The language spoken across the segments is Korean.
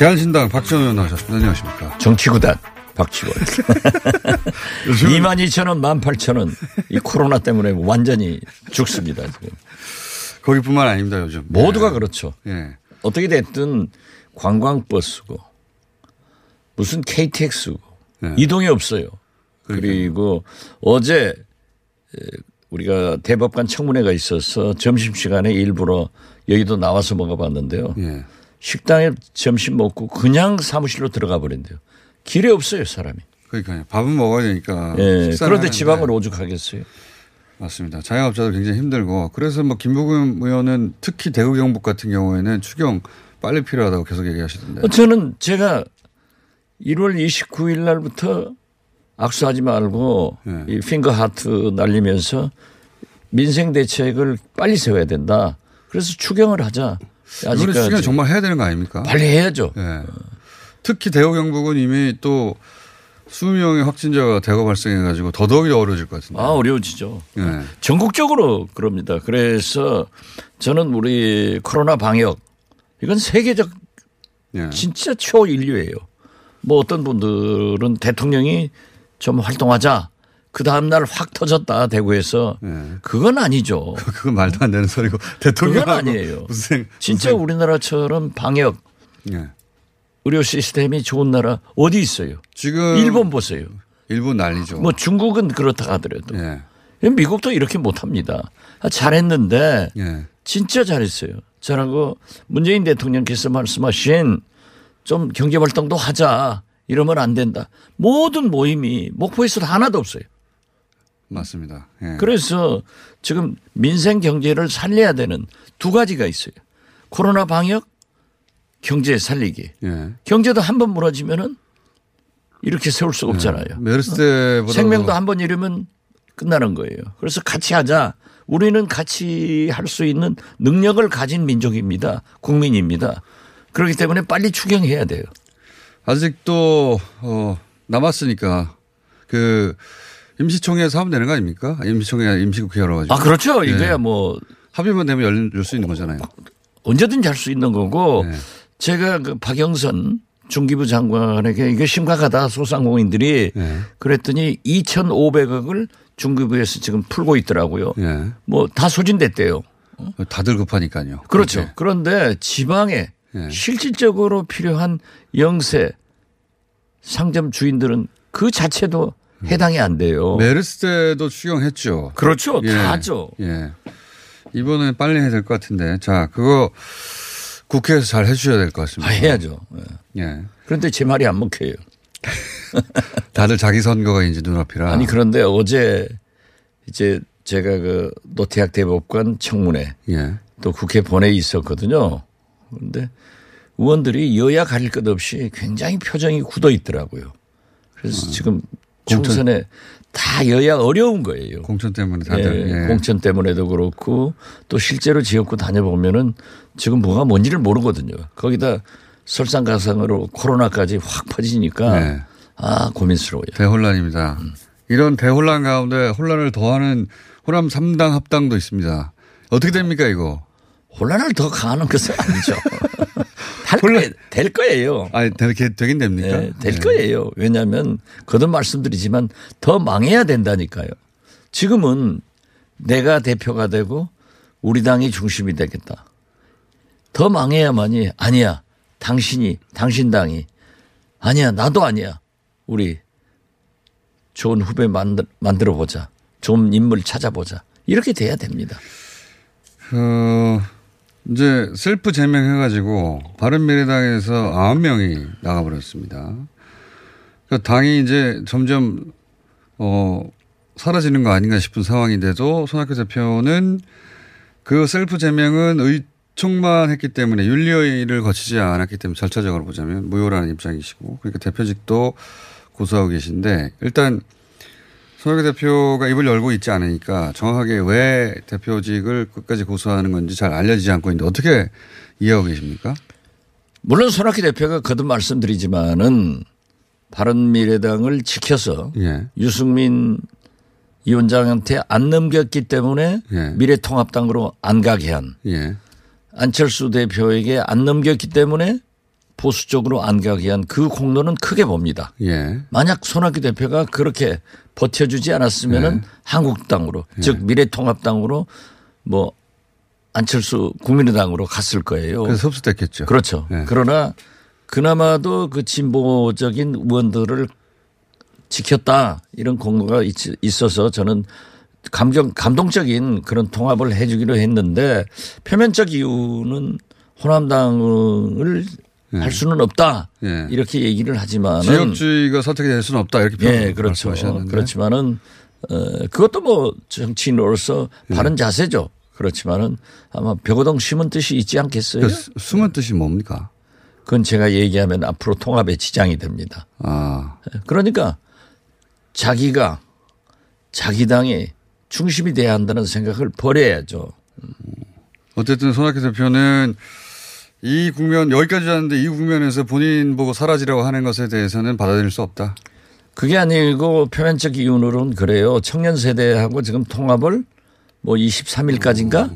대한신당 박지원 의원 나오셨습니다. 안녕하십니까. 정치구단 박치원. 요즘 2만 2천 원, 1만 8천 원. 이 코로나 때문에 완전히 죽습니다. 지금. 거기뿐만 아닙니다. 요즘 모두가 예. 그렇죠. 예. 어떻게 됐든 관광버스고 무슨 KTX고 네. 이동이 없어요. 그리고 어제 에, 우리가 대법관 청문회가 있어서 점심시간에 일부러 여의도 나와서 먹어봤는데요. 예. 식당에 점심 먹고 그냥 사무실로 들어가 버린대요. 길에 없어요 사람이. 그러니까요. 밥은 먹어야 되니까. 예. 그런데 지방을 오죽하겠어요. 맞습니다. 자영업자도 굉장히 힘들고 그래서 뭐 김부겸 의원은 특히 대구 경북 같은 경우에는 추경 빨리 필요하다고 계속 얘기하시던데. 어, 저는 제가 1월 29일 날부터 악수하지 말고 네. 이 핑거 하트 날리면서 민생 대책을 빨리 세워야 된다. 그래서 추경을 하자. 아직까지 추경 정말 해야 되는 거 아닙니까? 빨리 해야죠. 예. 특히 대구 경북은 이미 또 20명의 확진자가 대거 발생해가지고 더더욱이 어려워질 것 같은데. 아 어려워지죠. 예. 전국적으로 그럽니다. 그래서 저는 우리 코로나 방역 이건 세계적 예. 진짜 초인류예요. 뭐 어떤 분들은 대통령이 좀 활동하자. 그 다음날 확 터졌다 대구에서 예. 그건 아니죠. 그건 말도 안 되는 소리고 대통령 그건 아니에요. 무슨 진짜 우리나라처럼 방역 예. 의료 시스템이 좋은 나라 어디 있어요? 지금 일본 보세요. 일본 난리죠. 뭐 중국은 그렇다 하더라도 예. 미국도 이렇게 못합니다. 아, 잘했는데 예. 진짜 잘했어요. 잘하고 문재인 대통령께서 말씀하신 좀 경제 활동도 하자 이러면 안 된다. 모든 모임이 목포에서 하나도 없어요. 맞습니다. 예. 그래서 지금 민생 경제를 살려야 되는 두 가지가 있어요. 코로나 방역, 경제 살리기. 예. 경제도 한 번 무너지면은 이렇게 세울 수가 없잖아요. 메르스 때보다 생명도 한 번 잃으면 끝나는 거예요. 그래서 같이 하자. 우리는 같이 할 수 있는 능력을 가진 민족입니다. 국민입니다. 그렇기 때문에 빨리 추경해야 돼요. 아직도 어 남았으니까 그 임시총회에서 하면 되는 거 아닙니까? 임시총회 임시국회 열어가지고 아, 그렇죠. 예. 이거야 뭐 합의만 되면 열수 있는 거잖아요. 언제든지 할 수 있는 거고 네. 제가 그 박영선 중기부 장관에게 이게 심각하다 소상공인들이 네. 그랬더니 2,500억을 중기부에서 지금 풀고 있더라고요. 예. 뭐다 소진됐대요. 다들 급하니까요. 그렇죠. 그렇게. 그런데 지방에 네. 실질적으로 필요한 영세 상점 주인들은 그 자체도 해당이 안 돼요. 메르스 때도 추경했죠. 그렇죠. 예. 다 하죠. 예. 이번엔 빨리 해야 될 것 같은데. 자, 그거 국회에서 잘 해주셔야 될것 아, 같습니다. 해야죠. 예. 예. 그런데 제 말이 안 먹혀요. 다들 자기 선거가 이제 눈앞이라. 아니 그런데 어제 이제 제가 그 노태학 대법관 청문회 예. 또 국회 본회의 있었거든요. 그런데 의원들이 여야 가릴 것 없이 굉장히 표정이 굳어 있더라고요. 그래서 지금 음. 공천- 총선에 다 여야 어려운 거예요. 공천 때문에 다들. 예, 예. 공천 때문에도 그렇고 또 실제로 지역구 다녀보면은 지금 뭐가 뭔지를 모르거든요. 거기다 설상가상으로 코로나까지 확 퍼지니까 네. 아 고민스러워요. 대혼란입니다. 이런 대혼란 가운데 혼란을 더하는 호남 3당 합당도 있습니다. 어떻게 됩니까, 이거? 혼란을 더 가하는 것은 아니죠. 할 거예요. 될 거예요. 아니, 되게, 되긴 됩니까? 예, 될 예. 거예요. 왜냐하면 거듭 말씀드리지만 더 망해야 된다니까요. 지금은 내가 대표가 되고 우리 당이 중심이 되겠다. 더 망해야만이 아니야. 당신이 당신 당이 아니야. 나도 아니야. 우리 좋은 후배 만들, 만들어 보자. 좋은 인물 찾아보자. 이렇게 돼야 됩니다. 어, 이제 셀프 제명해가지고 바른미래당에서 아홉 명이 나가버렸습니다. 그러니까 당이 이제 점점 어 사라지는 거 아닌가 싶은 상황인데도 손학규 대표는 그 셀프 제명은 의총만 했기 때문에 윤리위를 거치지 않았기 때문에 절차적으로 보자면 무효라는 입장이시고 그러니까 대표직도 고수하고 계신데 일단 손학규 대표가 입을 열고 있지 않으니까 정확하게 왜 대표직을 끝까지 고수하는 건지 잘 알려지지 않고 있는데 어떻게 이해하고 계십니까? 물론 손학규 대표가 거듭 말씀드리지만은 바른미래당을 지켜서 예. 유승민 위원장한테 안 넘겼기 때문에 예. 미래통합당으로 안 가게 한 예. 안철수 대표에게 안 넘겼기 때문에 보수 쪽으로 안 가게 한그 공로는 크게 봅니다. 예. 만약 손학규 대표가 그렇게 버텨주지 않았으면은 네. 한국당으로 즉 미래통합당으로 뭐 안철수 국민의당으로 갔을 거예요. 그래서 흡수됐겠죠. 그렇죠. 네. 그러나 그나마도 그 진보적인 의원들을 지켰다 이런 공로가 있- 있어서 저는 감정 감동적인 그런 통합을 해주기로 했는데 표면적 이유는 호남당을 할 수는 없다 예. 이렇게 얘기를 하지만은 지역주의가 선택이 될 수는 없다 이렇게 예 그렇죠 말씀하셨는데. 그렇지만은 어 그것도 뭐 정치인으로서 예. 바른 자세죠 그렇지만은 아마 벽오동 심은 뜻이 있지 않겠어요? 그 수- 숨은 뜻이 뭡니까? 그건 제가 얘기하면 앞으로 통합에 지장이 됩니다. 아, 그러니까 자기가 자기 당의 중심이 돼야 한다는 생각을 버려야죠. 어쨌든 손학규 대표는 이 국면 여기까지 왔는데 이 국면에서 본인 보고 사라지라고 하는 것에 대해서는 받아들일 수 없다. 그게 아니고 표면적 이유로는 그래요. 청년 세대하고 지금 통합을 뭐 23일까지인가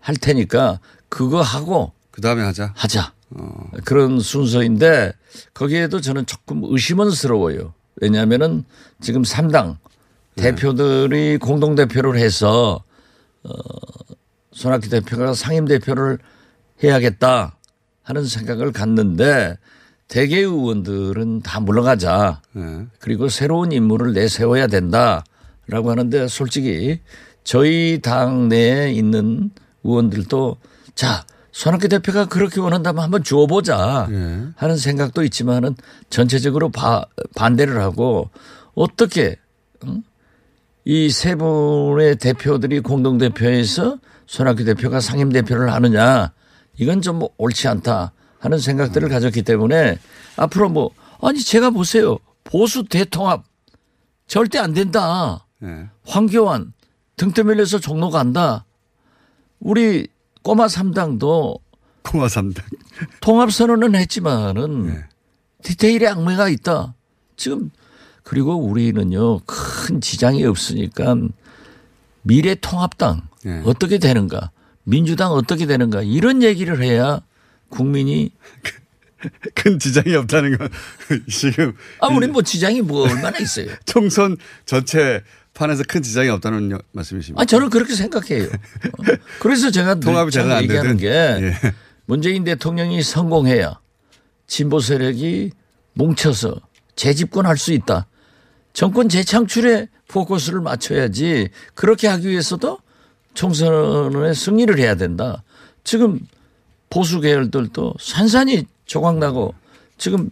할 테니까 그거 하고 그 다음에 하자. 하자. 그런 순서인데 거기에도 저는 조금 의심스러워요. 왜냐하면은 지금 3당 대표들이 공동대표를 해서 어, 손학규 대표가 상임대표를 해야겠다 하는 생각을 갖는데 대개 의원들은 다 물러가자. 예. 그리고 새로운 인물을 내세워야 된다라고 하는데 솔직히 저희 당 내에 있는 의원들도 자 손학규 대표가 그렇게 원한다면 한번 주어보자 예. 하는 생각도 있지만은 전체적으로 바- 반대를 하고 어떻게 이세 분의 대표들이 공동 대표에서 손학규 대표가 상임 대표를 하느냐 이건 좀 옳지 않다 하는 생각들을 가졌기 때문에 앞으로 뭐 아니 제가 보세요 보수 대통합 절대 안 된다 예. 황교안 등대 밀려서 종로 간다 우리 꼬마 삼당도 코마 삼당 통합 선언은 했지만은 네. 디테일에 악매가 있다. 지금 그리고 우리는요 큰 지장이 없으니까 미래 통합당 네. 어떻게 되는가, 민주당 어떻게 되는가 이런 얘기를 해야 국민이 큰 지장이 없다는 건 지금 아 우리 뭐 지장이 뭐 얼마나 있어요. 총선 전체 판에서 큰 지장이 없다는 여- 말씀이십니까? 아 저는 그렇게 생각해요. 어. 그래서 제가 통합이 잘늘안 얘기하는 게. 예. 문재인 대통령이 성공해야 진보 세력이 뭉쳐서 재집권할 수 있다. 정권 재창출에 포커스를 맞춰야지 그렇게 하기 위해서도 총선에 승리를 해야 된다. 지금 보수 계열들도 산산이 조각나고 지금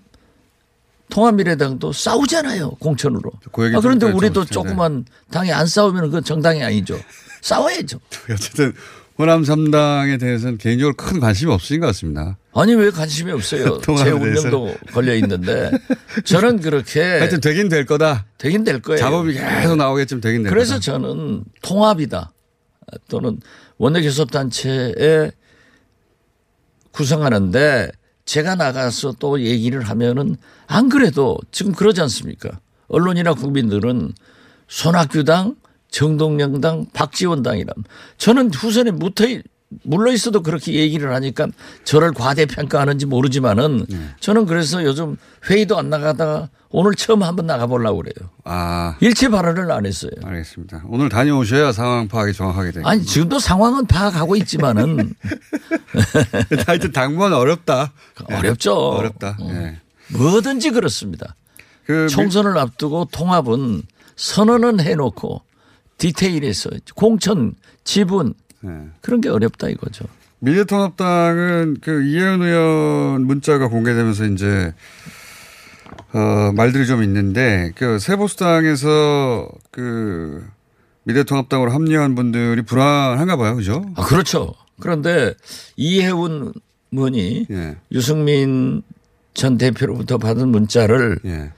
통합미래당도 싸우잖아요 공천으로. 그 아, 그런데 좀 우리도. 조그만 당이 안 싸우면 그 정당이 아니죠. 싸워야죠. 어쨌든 호남 삼당에 대해서는 개인적으로 큰 관심이 없으신 것 같습니다. 아니 왜 관심이 없어요. 제 운명도 걸려 있는데 저는 그렇게 하여튼 되긴 될 거다. 되긴 될 거예요. 작업이 계속 나오겠지만 되긴 될 그래서 거다. 저는 통합이다 또는 원내교섭단체에 구성하는데 제가 나가서 또 얘기를 하면은 안 그래도 지금 그러지 않습니까? 언론이나 국민들은 손학규당, 정동영당, 박지원당이란 저는 후선에 무태 물러 있어도 그렇게 얘기를 하니까 저를 과대평가하는지 모르지만은 네. 저는 그래서 요즘 회의도 안 나가다가 오늘 처음 한번 나가보려고 그래요. 아, 일체 발언을 안 했어요. 알겠습니다. 오늘 다녀오셔야 상황 파악이 정확하게 되고. 아니 지금도 상황은 파악하고 있지만은 하여튼 당무는 어렵다. 어렵죠. 어렵다. 어. 예. 뭐든지 그렇습니다. 그 총선을 앞두고 통합은 선언은 해놓고 디테일에서 공천, 지분 미, 예. 그런 게 어렵다 이거죠. 미래통합당은 그 이혜은 의원 문자가 공개되면서 이제 어, 말들이 좀 있는데 그 세보수당에서 그 미래통합당으로 합류한 분들이 불안한가 봐요, 그죠? 아 그렇죠. 그런데 이해운 의원이 예, 유승민 전 대표로부터 받은 문자를 예,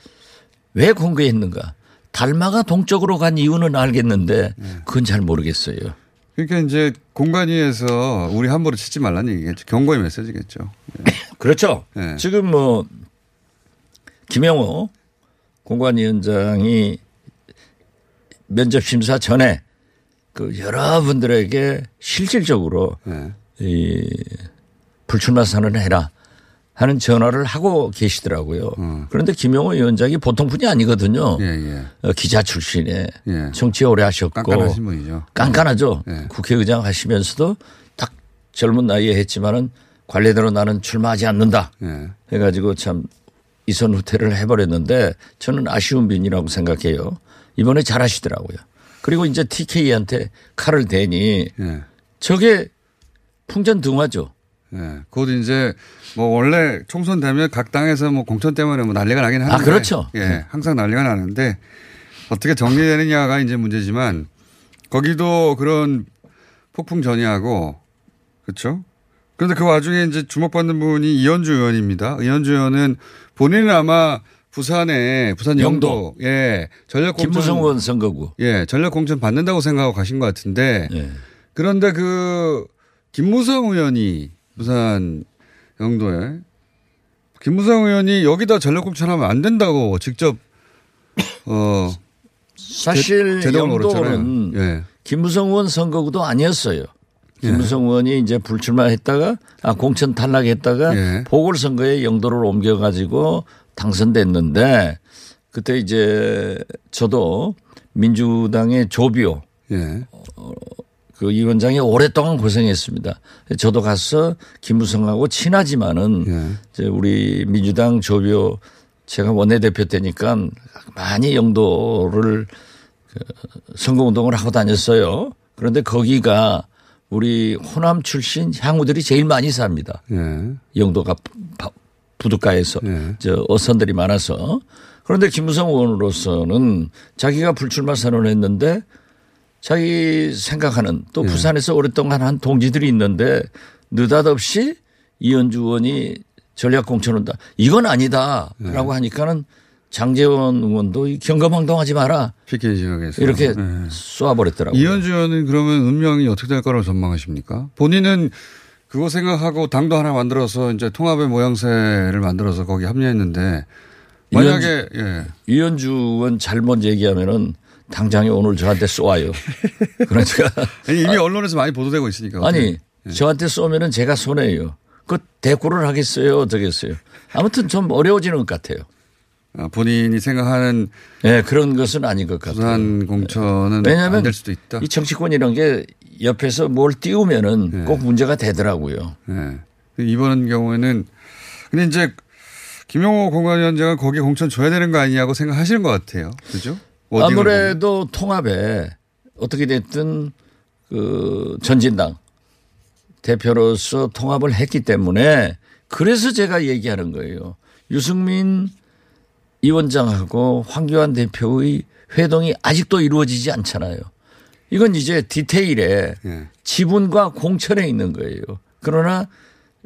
왜 공개했는가? 달마가 동쪽으로 간 이유는 알겠는데 그건 잘 모르겠어요. 그러니까 이제 공간위에서 우리 함부로 치지 말라는 얘기겠죠. 경고의 메시지겠죠. 그렇죠. 예. 지금 뭐 김영호 공관위원장이 면접 심사 전에 그 여러분들에게 실질적으로 예. 이 불출마 선언을 해라 하는 전화를 하고 계시더라고요. 그런데 김영호 위원장이 보통 분이 아니거든요. 예, 예. 어, 기자 출신에 예. 정치 오래 하셨고 깐깐하신 분이죠. 깐깐하죠. 네. 국회의장 하시면서도 딱 젊은 나이에 했지만은 관례대로 나는 출마하지 않는다. 예. 해가지고 참 이선 후퇴를 해버렸는데 저는 아쉬운 빈이라고 생각해요. 이번에 잘하시더라고요. 그리고 이제 TK한테 칼을 대니 예. 저게 풍전 등화죠. 예. 곧 이제 뭐 원래 총선 되면 각 당에서 뭐 공천 때문에 뭐 난리가 나긴 하는데. 그렇죠. 예. 항상 난리가 나는데 어떻게 정리되느냐가 이제 문제지만 거기도 그런 폭풍 전이하고 그렇죠. 그런데 그 와중에 이제 주목받는 분이 이현주 의원입니다. 이현주 의원은 본인은 아마 부산에 부산 영도, 예 전략 공천 김무성 의원 선거구. 예 전략 공천 받는다고 생각하고 가신 것 같은데 예. 그런데 그 김무성 의원이 부산 영도에 김무성 의원이 여기다 전력 공천하면 안 된다고 직접 어 사실 제동을 영도는. 예. 김무성 의원 선거구도 아니었어요. 김무성 의원이 이제 불출마했다가 아 공천 탈락했다가 예. 보궐선거에 영도를 옮겨가지고 당선됐는데 그때 이제 저도 민주당의 조비오 예. 그 위원장이 오랫동안 고생했습니다. 저도 가서 김무성하고 친하지만은 예. 이제 우리 민주당 조비오 제가 원내대표 때니까 많이 영도를 그 선거운동을 하고 다녔어요. 그런데 거기가 우리 호남 출신 향우들이 제일 많이 삽니다. 예. 영도가 바- 부둣가에서 네. 저 어선들이 많아서 그런데 김무성 의원으로서는 자기가 불출마 선언했는데 자기 생각하는 또 네. 부산에서 오랫동안 한 동지들이 있는데 느닷없이 이현주 의원이 전략 공천한다. 이건 네. 아니다라고 하니까는 장재원 의원도 이 경거망동하지 마라 PK 지역에서 이렇게 예. 쏘아버렸더라고요. 이현주 의원은 그러면 운명이 어떻게 될 거라고 전망하십니까? 본인은 그거 생각하고 당도 하나 만들어서 이제 통합의 모양새를 만들어서 거기 합류했는데 만약에 예. 이현주 의원 잘못 얘기하면은 당장에 오늘 저한테 쏘아요. 그러니까 이미 언론에서 많이 보도되고 있으니까. 아니 저한테 쏘면은 제가 손해요. 그 대꾸를 하겠어요, 어쩌겠어요. 아무튼 좀 어려워지는 것 같아요. 아, 본인이 생각하는 예, 그런 것은 아닌 것 같아요. 부산 공천은 왜냐하면 안될 수도 있다. 이 정치권이란 게 옆에서 뭘 띄우면은 네. 꼭 문제가 되더라고요. 예. 이번 경우에는 근데 이제 김용호 공관위원장은 거기 공천 줘야 되는 거 아니냐고 생각하시는 것 같아요. 그죠? 아무래도 통합에 어떻게 됐든 그 전진당 대표로서 통합을 했기 때문에 그래서 제가 얘기하는 거예요. 유승민 위원장하고 황교안 대표의 회동이 아직도 이루어지지 않잖아요. 이건 이제 디테일에 예. 지분과 공천에 있는 거예요. 그러나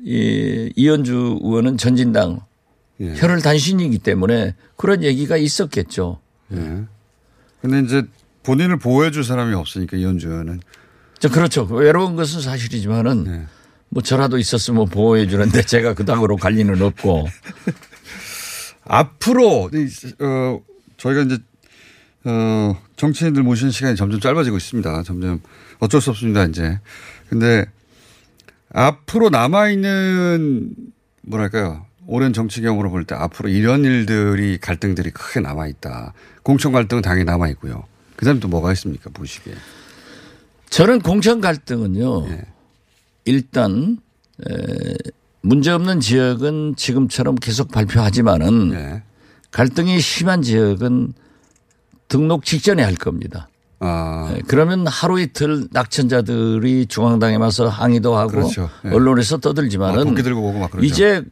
이 이현주 의원은 전진당 예. 혈을 단신이기 때문에 그런 얘기가 있었겠죠. 예. 근데 이제 본인을 보호해 줄 사람이 없으니까 이현주 의원은. 저 그렇죠. 외로운 것은 사실이지만은 네. 뭐 저라도 있었으면 보호해 주는데 제가 그 당으로 갈 리는 없고 앞으로 이, 어 저희가 이제 어 정치인들 모시는 시간이 점점 짧아지고 있습니다. 점점 어쩔 수 없습니다. 이제 근데 앞으로 남아 있는 뭐랄까요. 오랜 정치 경험으로 볼 때 앞으로 이런 일들이 갈등들이 크게 남아 있다. 공천 갈등은 당연히 남아 있고요. 그 다음에 또 뭐가 있습니까? 보시기에. 저는 공천 갈등은요. 예. 일단 에, 문제 없는 지역은 지금처럼 계속 발표하지만은 예. 갈등이 심한 지역은 등록 직전에 할 겁니다. 아, 예, 그러면 하루 이틀 낙천자들이 중앙당에 와서 항의도 하고 그렇죠. 예. 언론에서 막 떠들지만은 그러죠. 이제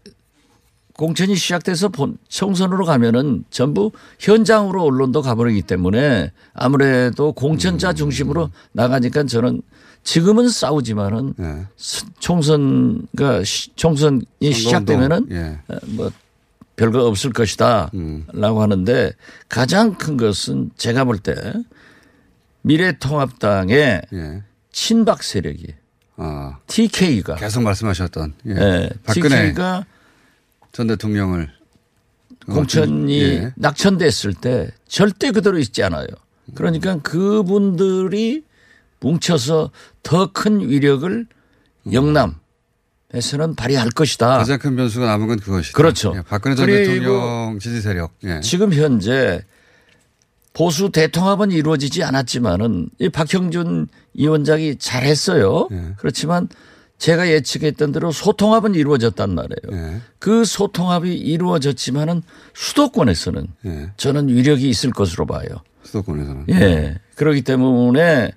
공천이 시작돼서 본 총선으로 가면은 전부 현장으로 언론도 가버리기 때문에 아무래도 음. 공천자 중심으로 나가니까 저는 지금은 싸우지만은 예. 스- 총선가 시- 총선이 시작되면은 예. 어, 뭐 별거 없을 것이다 음. 라고 하는데 가장 큰 것은 제가 볼 때 미래통합당의 예. 친박 세력이 아, TK가 계속 말씀하셨던 예. 예, 박근혜 TK가 전 대통령을 공천이 예. 낙천됐을 때 절대 그대로 있지 않아요. 그러니까 그분들이 뭉쳐서 더 큰 위력을 영남에서는 발휘할 것이다. 가장 큰 변수가 남은 건 그것이다. 그렇죠. 예, 박근혜 전 대통령 지지 세력. 예. 지금 현재 보수 대통합은 이루어지지 않았지만은 이 박형준 위원장이 잘했어요. 예. 그렇지만 제가 예측했던 대로 소통합은 이루어졌단 말이에요. 예. 그 소통합이 이루어졌지만은 수도권에서는 예. 저는 위력이 있을 것으로 봐요. 수도권에서는. 예. 그렇기 때문에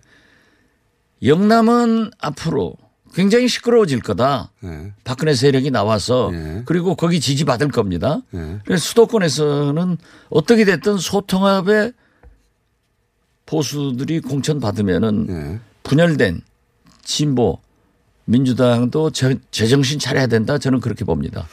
영남은 앞으로 굉장히 시끄러워질 거다. 예. 박근혜 세력이 나와서 예. 그리고 거기 지지받을 겁니다. 예. 그래서 수도권에서는 어떻게 됐든 소통합에 보수들이 공천 받으면은 예. 분열된 진보 민주당도 제, 제정신 차려야 된다. 저는 그렇게 봅니다.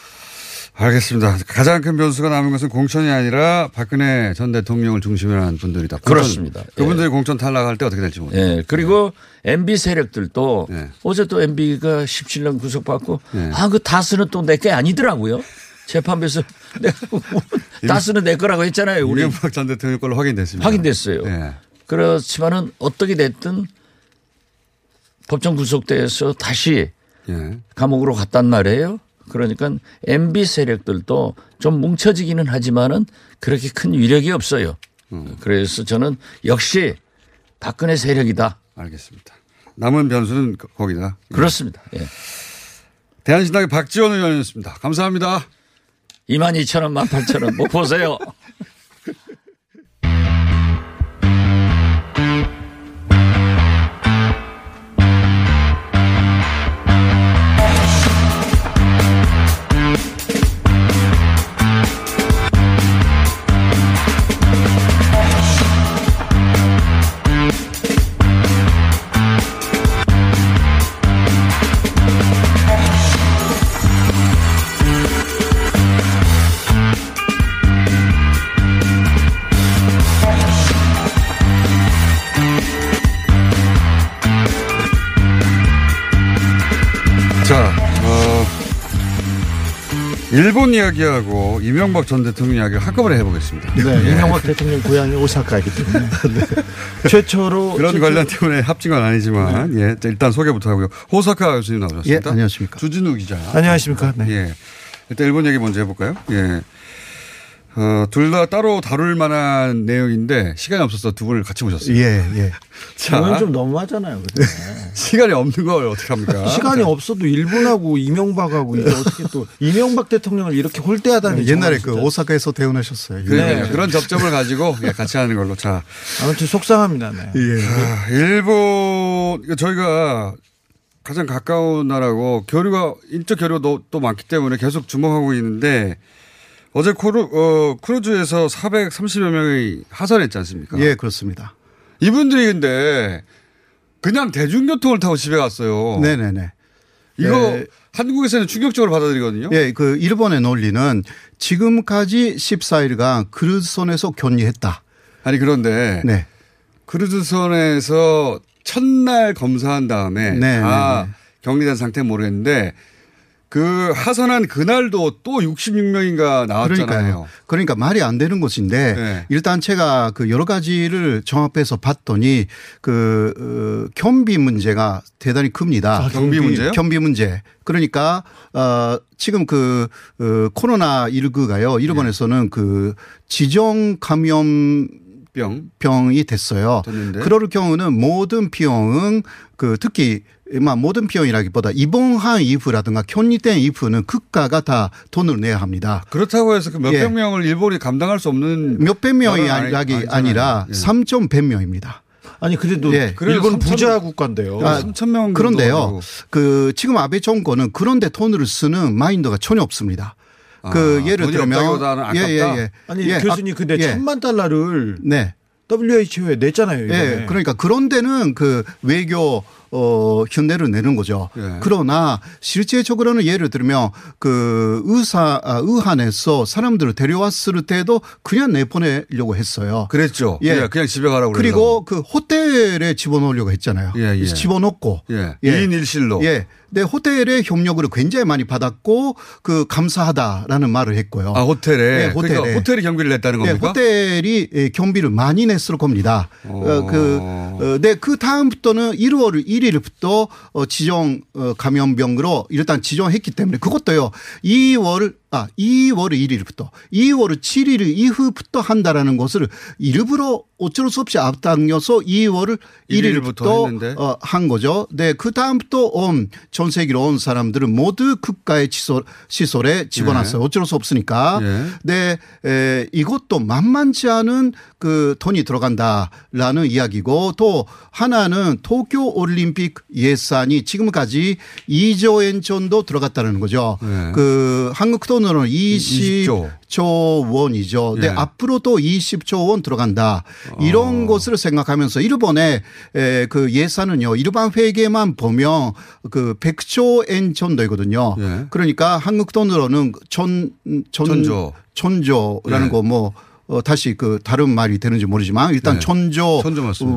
알겠습니다. 가장 큰 변수가 남은 것은 공천이 아니라 박근혜 전 대통령을 중심으로 한 분들이다. 공천, 그렇습니다. 그분들이 공천 탈락할 때 어떻게 될지 모르겠어요. 예. 그리고 MB 세력들도 네. 어제 또 MB가 17년 구속받고 네. 아, 그 다스는 또 내 게 아니더라고요. 재판부에서 내가 다스는 내 거라고 했잖아요. 우리 이명박 전 대통령 걸로 확인됐습니다. 확인됐어요. 예. 그렇지만은 어떻게 됐든 법정 구속돼서 다시 예. 감옥으로 갔단 말이에요. 그러니까 MB 세력들도 좀 뭉쳐지기는 하지만은 그렇게 큰 위력이 없어요. 음. 그래서 저는 역시 박근혜 세력이다. 알겠습니다. 남은 변수는 거- 거기다. 그렇습니다. 예. 대한신당의 박지원 의원이었습니다. 감사합니다. 2만 2천 원, 1만 8천 원. 뭐 보세요. 일본 이야기하고 이명박 전 대통령 이야기를 한꺼번에 해보겠습니다. 네, 이명박 대통령 고향이 오사카이기 때문에 네. 최초로 그런 최초- 관련 때문에 합친 건 아니지만, 예, 자, 일단 소개부터 하고요. 호사카 교수님 예, 나오셨습니다. 안녕하십니까. 주진우 기자. 안녕하십니까. 네. 예. 일단 일본 얘기 먼저 해볼까요? 예. 어, 둘 다 따로 다룰 만한 내용인데 시간이 없어서 두 분을 같이 모셨어요. 예, 예. 자, 저는 좀 너무하잖아요. 근데. 시간이 없는 걸 어떻게 합니까? 시간이 없어도 일본하고 이명박하고 이게 어떻게 또 이명박 대통령을 이렇게 홀대하다니 옛날에 정말 그 진짜. 오사카에서. 그러니까요. 네. 그런 접점을 가지고 예, 같이 하는 걸로. 자, 아무튼 속상합니다. 네. 예. 아, 일본 저희가 가장 가까운 나라고 교류가 인적 교류가 또, 또 많기 때문에 계속 주목하고 있는데 어제 코루, 어, 크루즈에서 430여 명이 하산했지 않습니까? 예, 그렇습니다. 이분들이 근데 그냥 대중교통을 타고 집에 갔어요. 네네네. 이거 네. 한국에서는 충격적으로 받아들이거든요. 예, 그 일본의 논리는 지금까지 14일간 크루즈선에서 격리했다. 아니 그런데 네. 크루즈선에서 첫날 검사한 다음에 네, 다 네, 네. 격리된 상태는 모르겠는데 그 하선한 그날도 또 66명인가 나왔잖아요. 그러니까요. 그러니까 말이 안 되는 것인데 네. 일단 제가 그 여러 가지를 종합해서 봤더니 그 어, 경비 문제가 대단히 큽니다. 아, 경비 문제요? 경비 문제. 그러니까 어 지금 그 어, 코로나 19가요. 일본에서는 그 지정 감염 병 병이 됐어요. 됐는데. 그럴 경우는 모든 비용은 그 특히 막 모든 비용이라기보다 입원한 이후라든가 격리된 이후는 국가가 다 돈을 내야 합니다. 그렇다고 해서 그 몇백 예. 명을 일본이 감당할 수 없는 몇백 명이 아니-. 아니라 예. 3.100명입니다. 아니 그래도 예. 일본 삼천- 부자 국가인데요. 아, 3천 명 그런데요. 그 지금 아베 정권은 그런데 돈을 쓰는 마인드가 전혀 없습니다. 그 아, 예를 들면 없다기보다는 아깝다? 아니 예, 교수님 아, 근데 예. 천만 달러를 네. WHO에 냈잖아요. 이번에. 예, 그러니까 그런 데는 그 외교 어 흉내를 내는 거죠. 예. 그러나 실제적으로는 예를 들면 그 의사 아, 의한에서 사람들을 데려왔을 때도 그냥 내보내려고 했어요. 그랬죠. 예. 예. 그냥 집에 가라고 그리고 그 호텔에 집어넣으려고 했잖아요. 예, 예. 집어넣고 예. 예. 2인 1실로. 예. 근데 호텔의 협력을 굉장히 많이 받았고 그 감사하다라는 말을 했고요. 아, 호텔에. 예, 호텔에. 그러니까 호텔이 경비를 냈다는 예, 겁니까? 호텔이 예, 경비를 많이 냈을 겁니다. 어, 어. 그, 어, 네, 그 다음부터는 1월 1일 부터 어, 지정 어, 감염병으로 일단 지정했기 때문에 그것도요, 2월, 아, 2월 1일부터 2월 7일 이후부터 한다라는 것을 일부러 어쩔 수 없이 앞당겨서 2월 1일부터 1일부터 했는데. 어, 한 거죠. 네, 그 다음부터 온 전 세계로 온 사람들은 모두 국가의 시설, 시설에 집어넣었어요. 어쩔 수 없으니까. 예. 네, 에, 이것도 만만치 않은 그 돈이 들어간다라는 이야기고 또 하나는 도쿄 올림픽 예산이 지금까지 2조 엔 정도 들어갔다는 거죠. 네. 그 한국 돈 20, 20조. 조 원이죠. 근데 예. 앞으로도 20조 원 들어간다. 이런 것을 생각하면서 일본의 에, 그 예산은요. 일반 회계만 보면 그 100조 엔 정도이거든요. 예. 그러니까 한국 돈으로는 천, 천, 천조. 천조라는 예. 거뭐 어, 다시 그 다른 말이 되는지 모르지만 일단 네. 천조.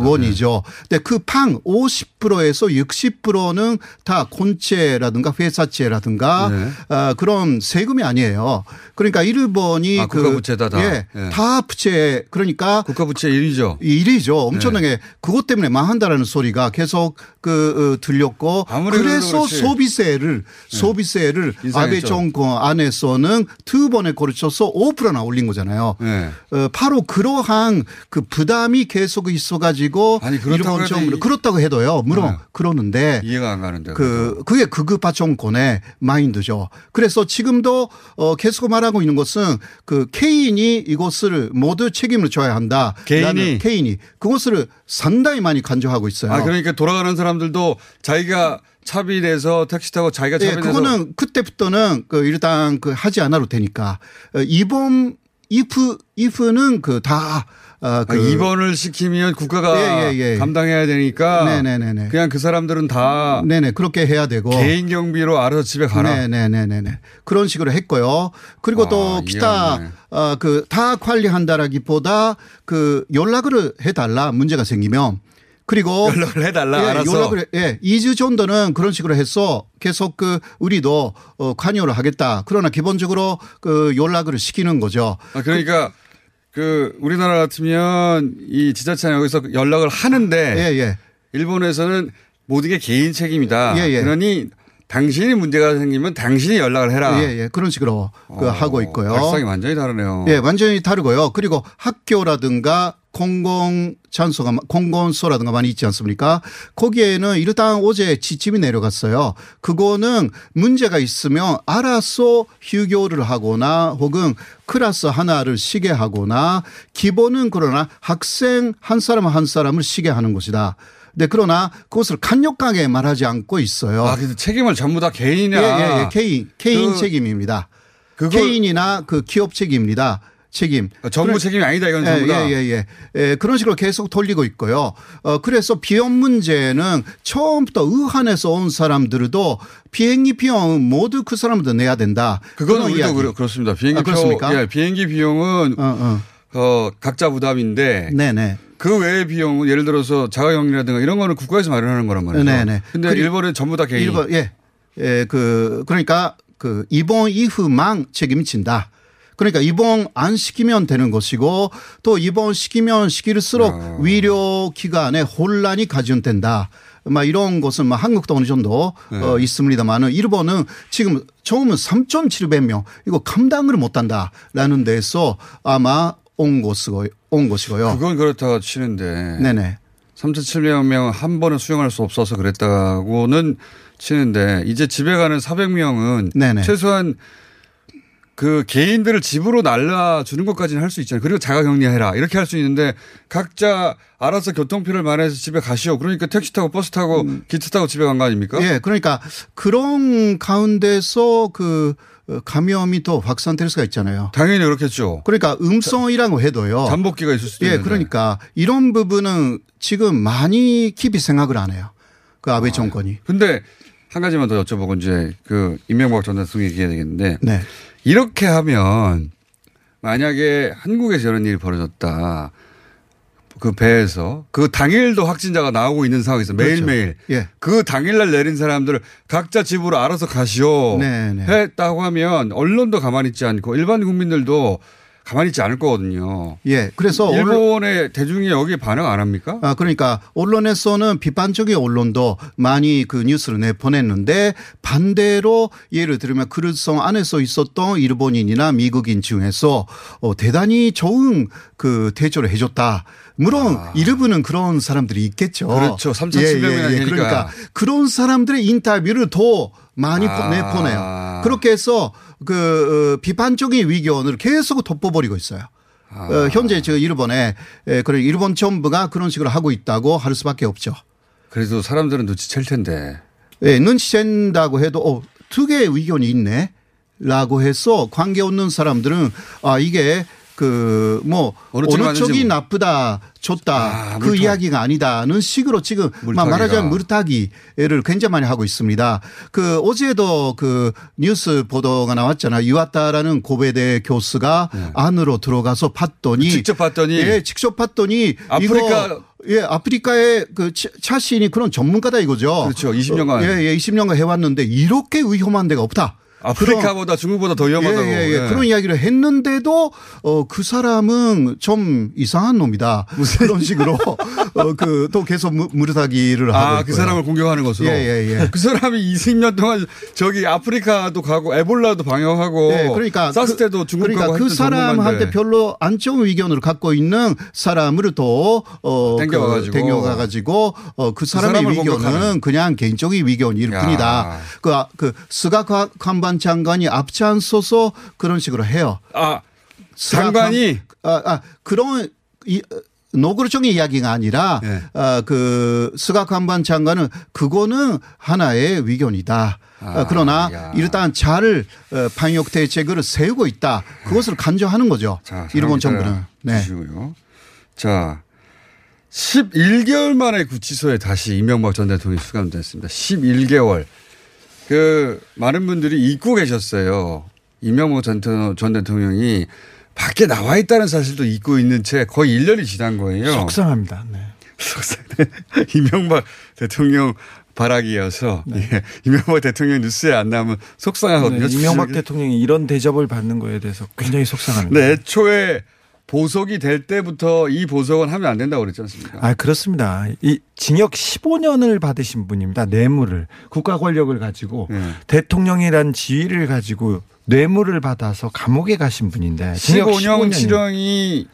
원이죠. 근데 그 팡 50%에서 60%는 다 콘체라든가 회사채라든가 네. 어, 그런 세금이 아니에요. 그러니까 일본이 아, 그 국가 부채다 다. 예, 예. 다 부채 그러니까 국가 부채 1위죠. 일이죠. 네. 엄청나게 그것 때문에 망한다라는 소리가 계속 그 어, 들렸고 그래서 그렇지. 네. 소비세를 소비세를. 아베 정권 안에서는 두 번에 걸쳐서 5%나 올린 거잖아요. 네. 어, 바로 그러한 그 부담이 계속 있어가지고 아니, 그렇다고 일본 그렇다고 해도요. 물론 네. 그러는데 이해가 안 가는데. 그 그게 극우파 정권의 마인드죠. 그래서 지금도 어 계속 말하고 있는 것은 그 케인이 이것을 모두 책임을 져야 한다. 개인이? 라는 케인이 그것을 상당히 많이 간주하고 있어요. 아, 그러니까 돌아가는 사람들도 자기가 차비 내서 택시 타고 자기가 차비 예, 내서 그거는 그때부터는 그 일단 그 하지 않아도 되니까 어, 이번 이프 이프는 그다 어, 아, 그 입원을 시키면 국가가 예, 예, 예. 감당해야 되니까 네네네네. 그냥 그 사람들은 다 네네 그렇게 해야 되고 개인 경비로 알아서 집에 가라. 네네네네네. 그런 식으로 했고요. 그리고 아, 또 기타. 어, 그다 관리한다라기보다 그 연락을 해달라 문제가 생기면 그리고 연락을 해달라, 예, 알아서. 연락을 예, 2주 정도는 그런 식으로 해서 계속 그 우리도 어, 관여를 하겠다. 그러나 기본적으로 그 연락을 시키는 거죠. 아, 그러니까 그 우리나라 같으면 이 지자체는 여기서 연락을 하는데 예, 예. 일본에서는 모든 게 개인 책임이다. 예, 예. 그러니 당신이 문제가 생기면 당신이 연락을 해라. 예, 예. 그런 식으로 그 어, 하고 있고요. 발상이 완전히 다르네요. 예, 완전히 다르고요. 그리고 학교라든가 공공 장소가 공공소라든가 많이 있지 않습니까? 거기에는 일단 어제 지침이 내려갔어요. 그거는 문제가 있으면 알아서 휴교를 하거나 혹은 클래스 하나를 쉬게 하거나 기본은 그러나 학생 한 사람 한 사람을 쉬게 하는 것이다. 네, 그러나 그것을 강력하게 말하지 않고 있어요. 아, 그래서 책임을 전부 다 개인이야. 예, 예, 예. 개인, 개인 그- 책임입니다. 개인이나 그 기업 책임입니다. 책임. 아, 정부 책임이 아니다 이건 예, 전부 다. 예, 예, 예. 예, 그런 식으로 계속 돌리고 있고요. 어, 그래서 비용 문제는 처음부터 의한에서 온 사람들도 비행기 비용은 모두 그 사람들 내야 된다. 그건 우리도. 그렇- 그렇습니다. 비행기 아, 그렇습니까? 표, 예, 비행기 비용은 어, 어. 어, 각자 부담인데 네네. 그 외의 비용은 예를 들어서 자가격리라든가 이런 거는 국가에서 마련하는 거란 말이죠. 네네. 근데 일본은 전부 다 개인. 일본, 예. 예, 그, 그러니까 그 입원 이후만 책임이 진다. 그러니까 입원 안 시키면 되는 것이고 또 입원 시키면 시킬수록 아. 위료 기관에 혼란이 가중된다. 막 이런 것은 뭐 한국도 어느 정도 네. 어 있습니다만은 일본은 지금 처음은 3,700명 이거 감당을 못한다라는 데서 아마 온 것이고 온 것이고요. 그건 그렇다고 치는데 네네. 3,700명 한 번에 수용할 수 없어서 그랬다고는 치는데 이제 집에 가는 400명은 네네. 최소한 그 개인들을 집으로 날라주는 것까지는 할 수 있잖아요. 그리고 자가 격리해라 이렇게 할 수 있는데 각자 알아서 교통표를 마련해서 집에 가시오. 그러니까 택시 타고 버스 타고 기차 타고 집에 간 거 아닙니까? 예, 그러니까 그런 가운데서 그 어, 감염이 또 확산될 수가 있잖아요. 당연히 그렇겠죠. 그러니까 음성이라고 해도요. 잠복기가 있을 수도 예, 있는데. 그러니까 이런 부분은 지금 많이 깊이 생각을 안 해요. 그 아베 정권이. 근데 한 가지만 더 여쭤보고 이제 그 이명박 전 대통령 얘기해야 되겠는데 네. 이렇게 하면 만약에 한국에서 이런 일이 벌어졌다. 그 배에서 그 당일도 확진자가 나오고 있는 상황에서 매일매일 예. 그 당일날 내린 사람들을 각자 집으로 알아서 가시오 네, 네. 했다고 하면 언론도 가만히 있지 않고 일반 국민들도 가만히 있지 않을 거거든요. 예. 그래서 일본의 대중이 여기에 반응 안 합니까? 아, 그러니까 언론에서는 비판적인 언론도 많이 그 뉴스를 내보냈는데 반대로 예를 들면 그릇성 안에서 있었던 일본인이나 미국인 중에서 어, 대단히 좋은 그 대조를 해줬다. 물론 일부는 그런 사람들이 있겠죠. 아. 그렇죠. 3,700 명이나 되니까. 그러니까 그런 사람들의 인터뷰를 더 많이 아. 내보내요. 그렇게 해서 그 어, 비판적인 의견을 계속 덮어버리고 있어요. 아. 어, 현재 저 일본에 에, 그런 일본 정부가 그런 식으로 하고 있다고 할 수밖에 없죠. 그래도 사람들은 눈치챌 텐데. 예, 눈치챈다고 해도 어, 두 개의 의견이 있네. 라고 해서 관계 없는 사람들은 아 이게 그 뭐 어느 어느, 쪽이 뭐. 나쁘다 좋다 아, 그. 이야기가 아니다는 식으로 지금 막 물타기가. 말하자면 물타기를 굉장히 많이 하고 있습니다. 그 어제도 그 뉴스 보도가 나왔잖아요. 유아타라는 고베대 교수가 안으로 들어가서 봤더니 네. 직접 봤더니 예, 직접 봤더니 아프리카 이거 예, 아프리카의 그 차- 차신이 그런 전문가다 이거죠. 그렇죠. 20년간. 예, 예, 20년간 해왔는데 이렇게 위험한 데가 없다. 아프리카보다 중국보다 더 위험하다고. 예, 예, 예. 예. 그런 이야기를 했는데도 어, 그 사람은 좀 이상한 놈이다. 그런 식으로 어, 그 또 계속 무- 무르다기를 하고 아. 그 사람을 공격하는 것으로. 예, 예, 예. 그 사람이 20년 동안 저기 아프리카도 가고 에볼라도 방역하고 예, 그러니까 사스 그- 때도 중국 그러니까 그 사람한테. 별로 안 좋은 의견을 갖고 있는 사람을 또 어. 그 땡겨가가지고 어, 그 사람의 사람을 의견은 공격하는. 그냥 개인적인 의견일 야. 뿐이다. 그, 아- 그 스가 관- 관반 장관이 앞장서서 그런 식으로 해요. 아, 장관이 관- 아, 아, 그런 이, 노골적인 이야기가 아니라 예. 아, 그 스가 관방 장관은 그거는 하나의 의견이다. 아, 아, 그러나 야. 일단 잘 어, 방역 대책을 세우고 있다. 그것을 간주하는 거죠. 자, 일본 정부는. 네. 주시고요. 자, 11개월 만에 구치소에 다시 이명박 전 대통령이 수감됐습니다. 11개월. 그 많은 분들이 잊고 계셨어요. 이명박 전, 대- 전 대통령이 밖에 나와 있다는 사실도 잊고 있는 채 거의 1년이 지난 거예요. 속상합니다. 네. 속상해. 이명박 대통령 바라기여서 예. 이명박 대통령 뉴스에 안 나오면 속상하거든요. 네, 이명박. 대통령이 이런 대접을 받는 거에 대해서 굉장히 속상합니다. 네, 애초에 보석이 될 때부터 이 보석은 하면 안 된다고 그랬지 않습니까? 아, 그렇습니다. 이 징역 15년을 받으신 분입니다. 뇌물을 국가 권력을 가지고 네. 대통령이란 지위를 가지고 뇌물을 받아서 감옥에 가신 분인데 징역 15년 15년 실형이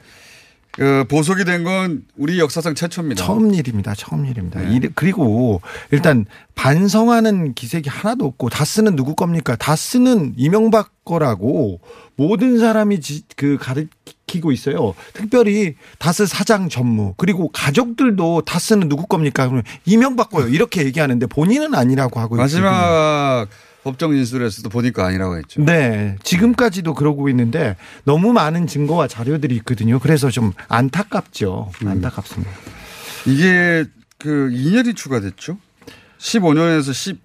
그 보석이 된 건 우리 역사상 최초입니다. 처음 일입니다. 처음 일입니다. 네. 이- 그리고 일단 반성하는 기색이 하나도 없고 다스는 누구 겁니까? 다스는 이명박 거라고 모든 사람이 지- 그 가르치고 있어요. 특별히 다스 사장 전무 그리고 가족들도 다스는 누구 겁니까? 그러면 이명박 거요. 이렇게 얘기하는데 본인은 아니라고 하고. 마지막 법정 진술에서도 보니까 아니라고 했죠. 네, 지금까지도 그러고 있는데 너무 많은 증거와 자료들이 있거든요. 그래서 좀 안타깝죠. 음. 안타깝습니다. 이게 그 2년이 추가됐죠. 15년에서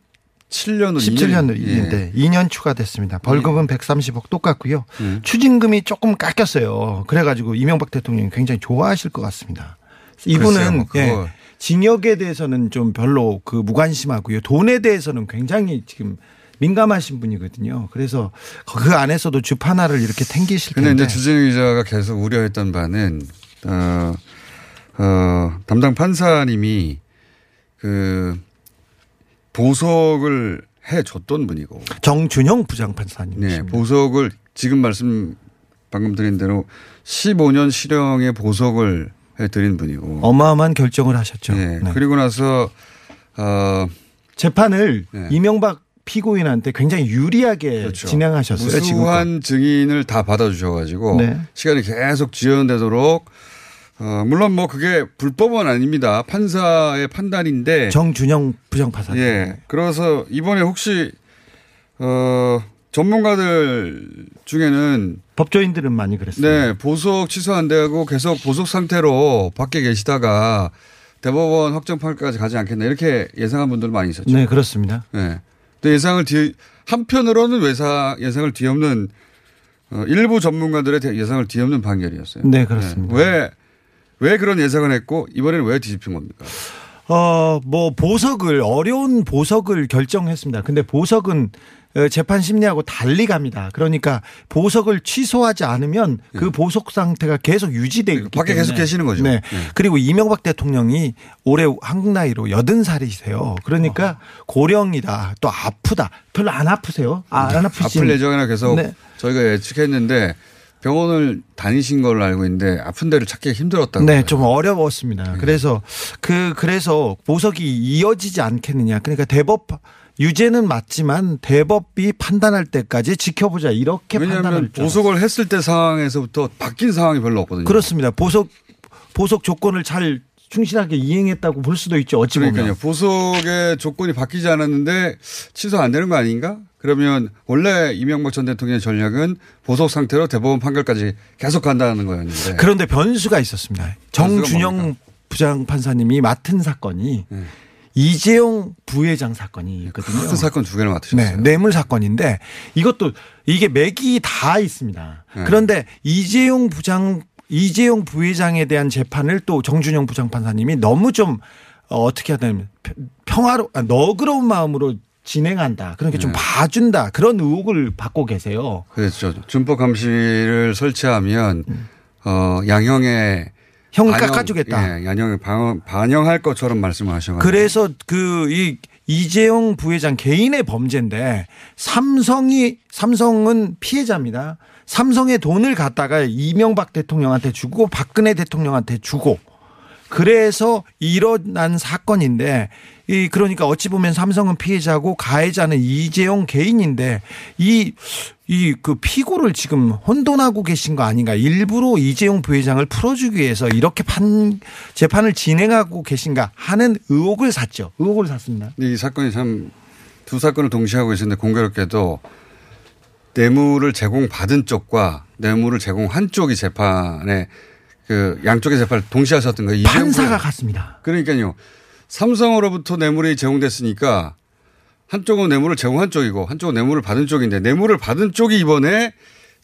17년으로 17년으로 예. 네, 2년 추가됐습니다. 벌금은 130억 똑같고요. 음. 추징금이 조금 깎였어요. 그래가지고 이명박 대통령이 굉장히 좋아하실 것 같습니다. 이분은 뭐. 예, 징역에 대해서는 좀 별로 그 무관심하고요. 돈에 대해서는 굉장히 지금 민감하신 분이거든요. 그래서 그 안에서도 주파나를 이렇게 탱기실 근데 텐데 이제 주진우 기자가 계속 우려했던 바는 어, 어, 담당 판사님이 그 보석을 해 줬던 분이고. 정준영 부장판사님. 네, 보석을 지금 말씀 방금 드린 대로 15년 실형의 보석을 해 드린 분이고. 어마어마한 결정을 하셨죠. 네, 네. 그리고 나서 어 재판을 네. 이명박 피고인한테 굉장히 유리하게 그렇죠. 진행하셨어요. 지금 무수한 증인을 다 받아주셔가지고 네. 시간이 계속 지연되도록 어, 물론 뭐 그게 불법은 아닙니다. 판사의 판단인데 정준영 부장판사님. 예. 그래서 이번에 혹시 어 전문가들 중에는 법조인들은 많이 그랬어요. 네 보석 취소 안 되고 계속 보석 상태로 밖에 계시다가 대법원 확정 판까지 가지 않겠나 이렇게 예상한 분들 많이 있었죠. 네, 그렇습니다. 네. 또 예상을 뒤 한편으로는 외사 예상을 뒤엎는 어, 일부 전문가들의 대- 예상을 뒤엎는 판결이었어요. 네, 그렇습니다. 왜, 왜 그런 예상을 했고 이번에는 왜 뒤집힌 겁니까? 어, 뭐 보석을 어려운 보석을 결정했습니다. 근데 보석은 어, 재판 심리하고 달리 갑니다. 그러니까 보석을 취소하지 않으면 그 보석 상태가 계속 때문에 네. 밖에 계속 계시는 거죠. 네. 네. 그리고 이명박 대통령이 올해 한국 나이로 80살이세요. 그러니까 고령이다. 또 아프다. 별로 안 아프세요? 아, 안 아프신 아플 예정이라 계속 네. 저희가 예측했는데 병원을 다니신 걸로 알고 있는데 아픈 데를 찾기 힘들었다고. 네, 좀 어려웠습니다. 그래서 그 그래서 보석이 이어지지 않겠느냐. 그러니까 대법 유죄는 맞지만 대법이 판단할 때까지 지켜보자 이렇게 판단을 보석을 했을 때 상황에서부터 바뀐 상황이 별로 없거든요. 그렇습니다. 보석 보석 조건을 잘 충실하게 이행했다고 볼 수도 있죠. 어찌 그러니까요. 보면. 보석의 조건이 바뀌지 않았는데 취소 안 되는 거 아닌가? 그러면 원래 이명박 전 대통령의 전략은 보석 상태로 대법원 판결까지 계속 간다는 거였는데. 그런데 변수가 있었습니다. 정준영 부장 판사님이 맡은 사건이 네. 이재용 부회장 사건이 있거든요. 큰 사건 두 개를 맡으셨어요. 네, 뇌물 사건인데 이것도 이게 맥이 다 있습니다. 네. 그런데 이재용 부장 이재용 부회장에 대한 재판을 또 정준영 부장판사님이 너무 좀 어, 어떻게 되냐면 평화로 아, 너그러운 마음으로 진행한다. 그러니까 좀 네. 봐준다. 그런 의혹을 받고 계세요. 그렇죠. 준법 감시를 설치하면 어 양형의 형 반영- 깎아주겠다. 예, 반영, 반영할 것처럼 말씀하셔가지고. 그래서 그 이 이재용 부회장 개인의 범죄인데 삼성이 삼성은 피해자입니다. 삼성의 돈을 갖다가 이명박 대통령한테 주고 박근혜 대통령한테 주고 그래서 일어난 사건인데 이 그러니까 어찌 보면 삼성은 피해자고 가해자는 이재용 개인인데 이 이 그 피고를 지금 혼돈하고 계신 거 아닌가 일부러 이재용 부회장을 풀어주기 위해서 이렇게 판 재판을 진행하고 계신가 하는 의혹을 샀죠 의혹을 샀습니다. 이 사건이 참 두 사건을 동시에 하고 있었는데 공교롭게도 뇌물을 제공받은 쪽과 뇌물을 제공한 쪽이 재판에 그 양쪽의 재판을 동시에 하셨던 거예요. 이재용 판사가 같습니다. 그러니까요. 삼성으로부터 뇌물이 제공됐으니까 한쪽은 뇌물을 제공한 쪽이고 한쪽은 뇌물을 받은 쪽인데 뇌물을 받은 쪽이 이번에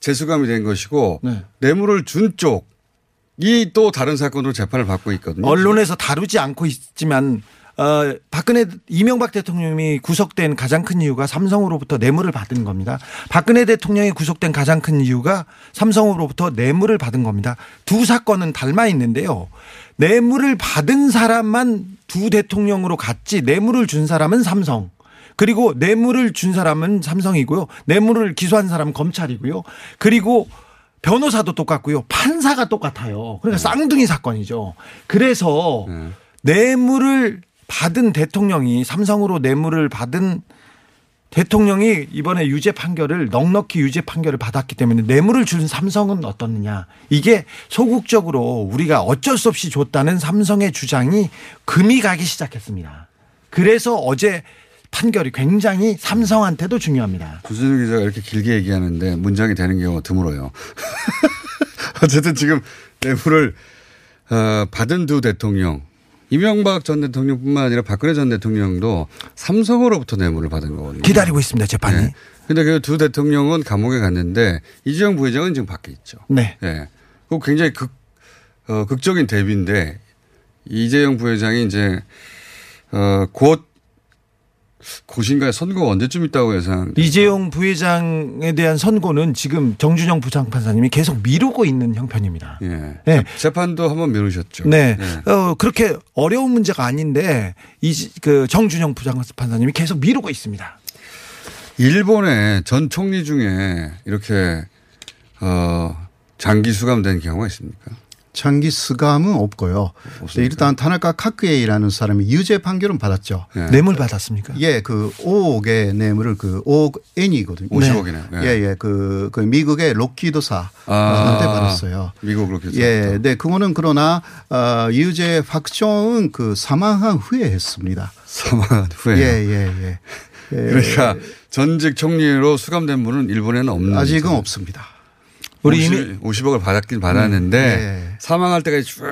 재수감이 된 것이고 네. 뇌물을 준 쪽이 또 다른 사건으로 재판을 받고 있거든요. 언론에서 다루지 않고 있지만 어, 박근혜 이명박 대통령이 구속된 가장 큰 이유가 삼성으로부터 뇌물을 받은 겁니다. 박근혜 대통령이 구속된 가장 큰 이유가 삼성으로부터 뇌물을 받은 겁니다. 두 사건은 닮아 있는데요. 뇌물을 받은 사람만 두 대통령으로 갔지 뇌물을 준 사람은 삼성. 그리고 뇌물을 준 사람은 삼성이고요. 뇌물을 기소한 사람은 검찰이고요. 그리고 변호사도 똑같고요. 판사가 똑같아요. 그러니까 쌍둥이 사건이죠. 그래서 뇌물을 받은 대통령이 삼성으로 뇌물을 받은 대통령이 이번에 유죄 판결을 넉넉히 유죄 판결을 받았기 때문에 뇌물을 준 삼성은 어떻느냐. 이게 소극적으로 우리가 어쩔 수 없이 줬다는 삼성의 주장이 금이 가기 시작했습니다. 그래서 어제 판결이 굉장히 삼성한테도 중요합니다. 주진우 기자가 이렇게 길게 얘기하는데 문장이 되는 경우가 드물어요. 어쨌든 지금 뇌물을 어, 받은 두 대통령 이명박 전 대통령뿐만 아니라 박근혜 전 대통령도 삼성으로부터 뇌물을 받은 거거든요. 기다리고 있습니다, 재판이. 네. 근데 그 두 대통령은 감옥에 갔는데 이재용 부회장은 지금 밖에 있죠. 네. 예. 그 굉장히 극, 어, 극적인 대비인데 이재용 부회장이 이제, 어, 곧 고신가에 선고가 언제쯤 있다고 예상? 이재용 부회장에 대한 선고는 지금 정준영 부장판사님이 계속 미루고 있는 형편입니다. 예. 네. 재판도 한번 미루셨죠. 네. 네. 어, 그렇게 어려운 문제가 아닌데, 이, 그, 정준영 부장판사님이 계속 미루고 있습니다. 일본의 전 총리 중에 이렇게 어 장기 수감된 경우가 있습니까? 장기 수감은 없고요. 네, 일단 타나카 카크에이라는 사람이 유죄 판결은 받았죠. 예. 뇌물 받았습니까? 예, 그 5억의 뇌물을 그 5억 엔이거든요. 50억이네요. 예, 예, 그, 그 미국의 록히드사한테 받았어요. 미국 그렇게 예, 네, 그거는 그러나 어, 유죄 확정은 그 사망한 후에 했습니다. 사망한 후에. 예, 예, 예. 예. 그러니까 전직 총리로 수감된 분은 일본에는 없는 아직은 거죠. 없습니다. 우리 50, 이미 50억을 받았긴 받았는데 예. 사망할 때까지 쭉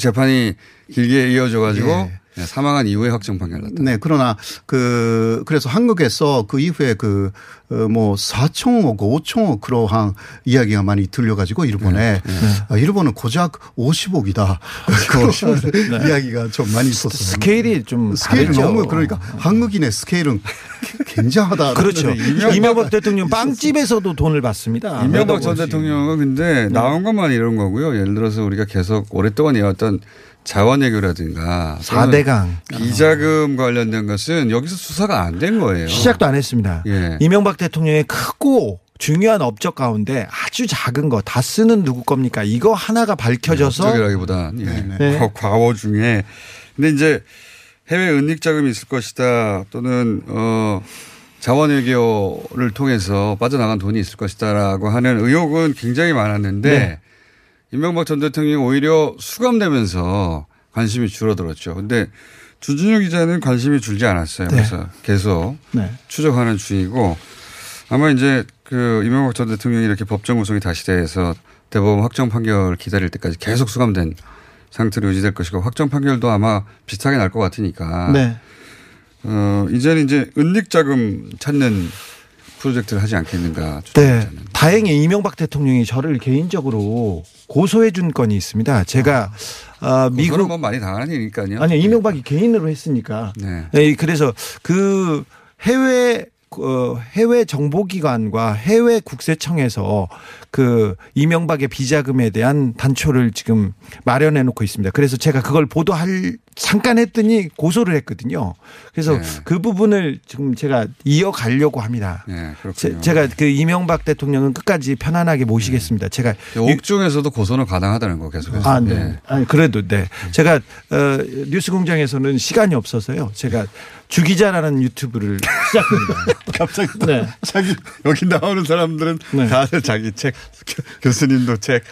재판이 길게 이어져 가지고 예. 사망한 이후에 확정 판결 났다. 네, 그러나 그 그래서 한국에서 그 이후에 그 뭐 4천억, 5천억 그러한 이야기가 많이 들려가지고 일본에 아, 일본은 고작 50억이다. 그런 이야기가 좀 많이 있었어요. 스케일이 좀 스케일이 다르죠. 너무 그러니까 한국인의 스케일은 굉장하다. 그렇죠. 이명박 이명박 대통령 빵집에서도 돈을 받습니다. 이명박 전. 대통령은 근데 나온 것만 이런 거고요. 예를 들어서 우리가 계속 오랫동안 이어왔던 자원외교라든가 또는 4대강. 비자금 관련된 것은 여기서 수사가 안 된 거예요. 시작도 안 했습니다. 예. 이명박 대통령의 크고 중요한 업적 가운데 아주 작은 거 다 쓰는 누구 겁니까? 이거 하나가 밝혀져서 업적이라기보다 예. 네. 과- 과거 중에 근데 이제 해외 은닉 자금이 있을 것이다 또는 어 자원외교를 통해서 빠져나간 돈이 있을 것이다라고 하는 의혹은 굉장히 많았는데 네. 임명박 전 대통령이 오히려 수감되면서 관심이 줄어들었죠. 근데 주준영 기자는 관심이 줄지 않았어요. 네. 그래서 계속 네. 추적하는 중이고 아마 이제 그 이명박 전 대통령이 이렇게 법정 구속이 다시 돼서 대법원 확정 판결 기다릴 때까지 계속 수감된 상태로 유지될 것이고 확정 판결도 아마 비슷하게 날 것 같으니까 네. 어 이제는 이제 은닉 자금 찾는 프로젝트를 하지 않겠는가. 네. 다행히 이명박 대통령이 저를 개인적으로 고소해 준 건이 있습니다. 제가 어, 미국 미국 뭐 많이 당하는 일이니까요. 아니 이명박이 개인으로 했으니까. 네. 네, 그래서 그 해외 어, 해외 정보기관과 해외 국세청에서 그 이명박의 비자금에 대한 단초를 지금 마련해 놓고 있습니다. 그래서 제가 그걸 보도할 잠깐 했더니 고소를 했거든요. 그래서 네. 그 부분을 지금 제가 이어가려고 합니다. 네. 제, 가그 이명박 대통령은 끝까지 편안하게 모시겠습니다. 제가 옥중에서도 고소는 가능하다는 거 계속해서. 아, 네. 아니, 그래도 네. 제가 어, 뉴스 공장에서는 시간이 없어서요. 제가 주기자라는 유튜브를 시작합니다. 갑자기 또 네. 자기 여기 나오는 사람들은 네. 다들 자기 책 교- 교수님도 책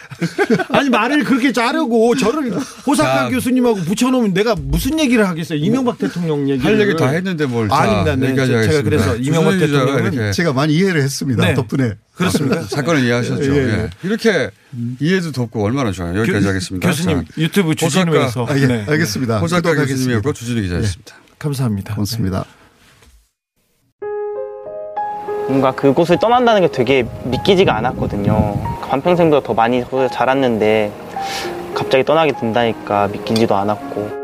아니 말을 그렇게 자르고 저를 호사카 자. 교수님하고 붙여놓으면 내가 무슨 얘기를 하겠어요? 이명박 대통령 얘기 할 얘기 다 했는데 뭘 자, 아닙니다. 네. 여기까지 제가 하겠습니다. 그래서 이명박 대통령은 이렇게 제가 많이 이해를 했습니다. 네. 덕분에. 그렇습니까? 사건을 이해하셨죠. 예, 예, 예. 이렇게 이해도 돕고 얼마나 좋아요. 여기까지 교- 하겠습니다. 교수님 자, 유튜브 주진우에서 아, 예, 네. 알겠습니다. 호사카 구독하겠습니다. 교수님이었고 주진우 기자였습니다. 감사합니다. 고맙습니다. 뭔가 그곳을 떠난다는 게 되게 믿기지가 않았거든요. 반평생보다 더 많이 자랐는데 갑자기 떠나게 된다니까 믿기지도 않았고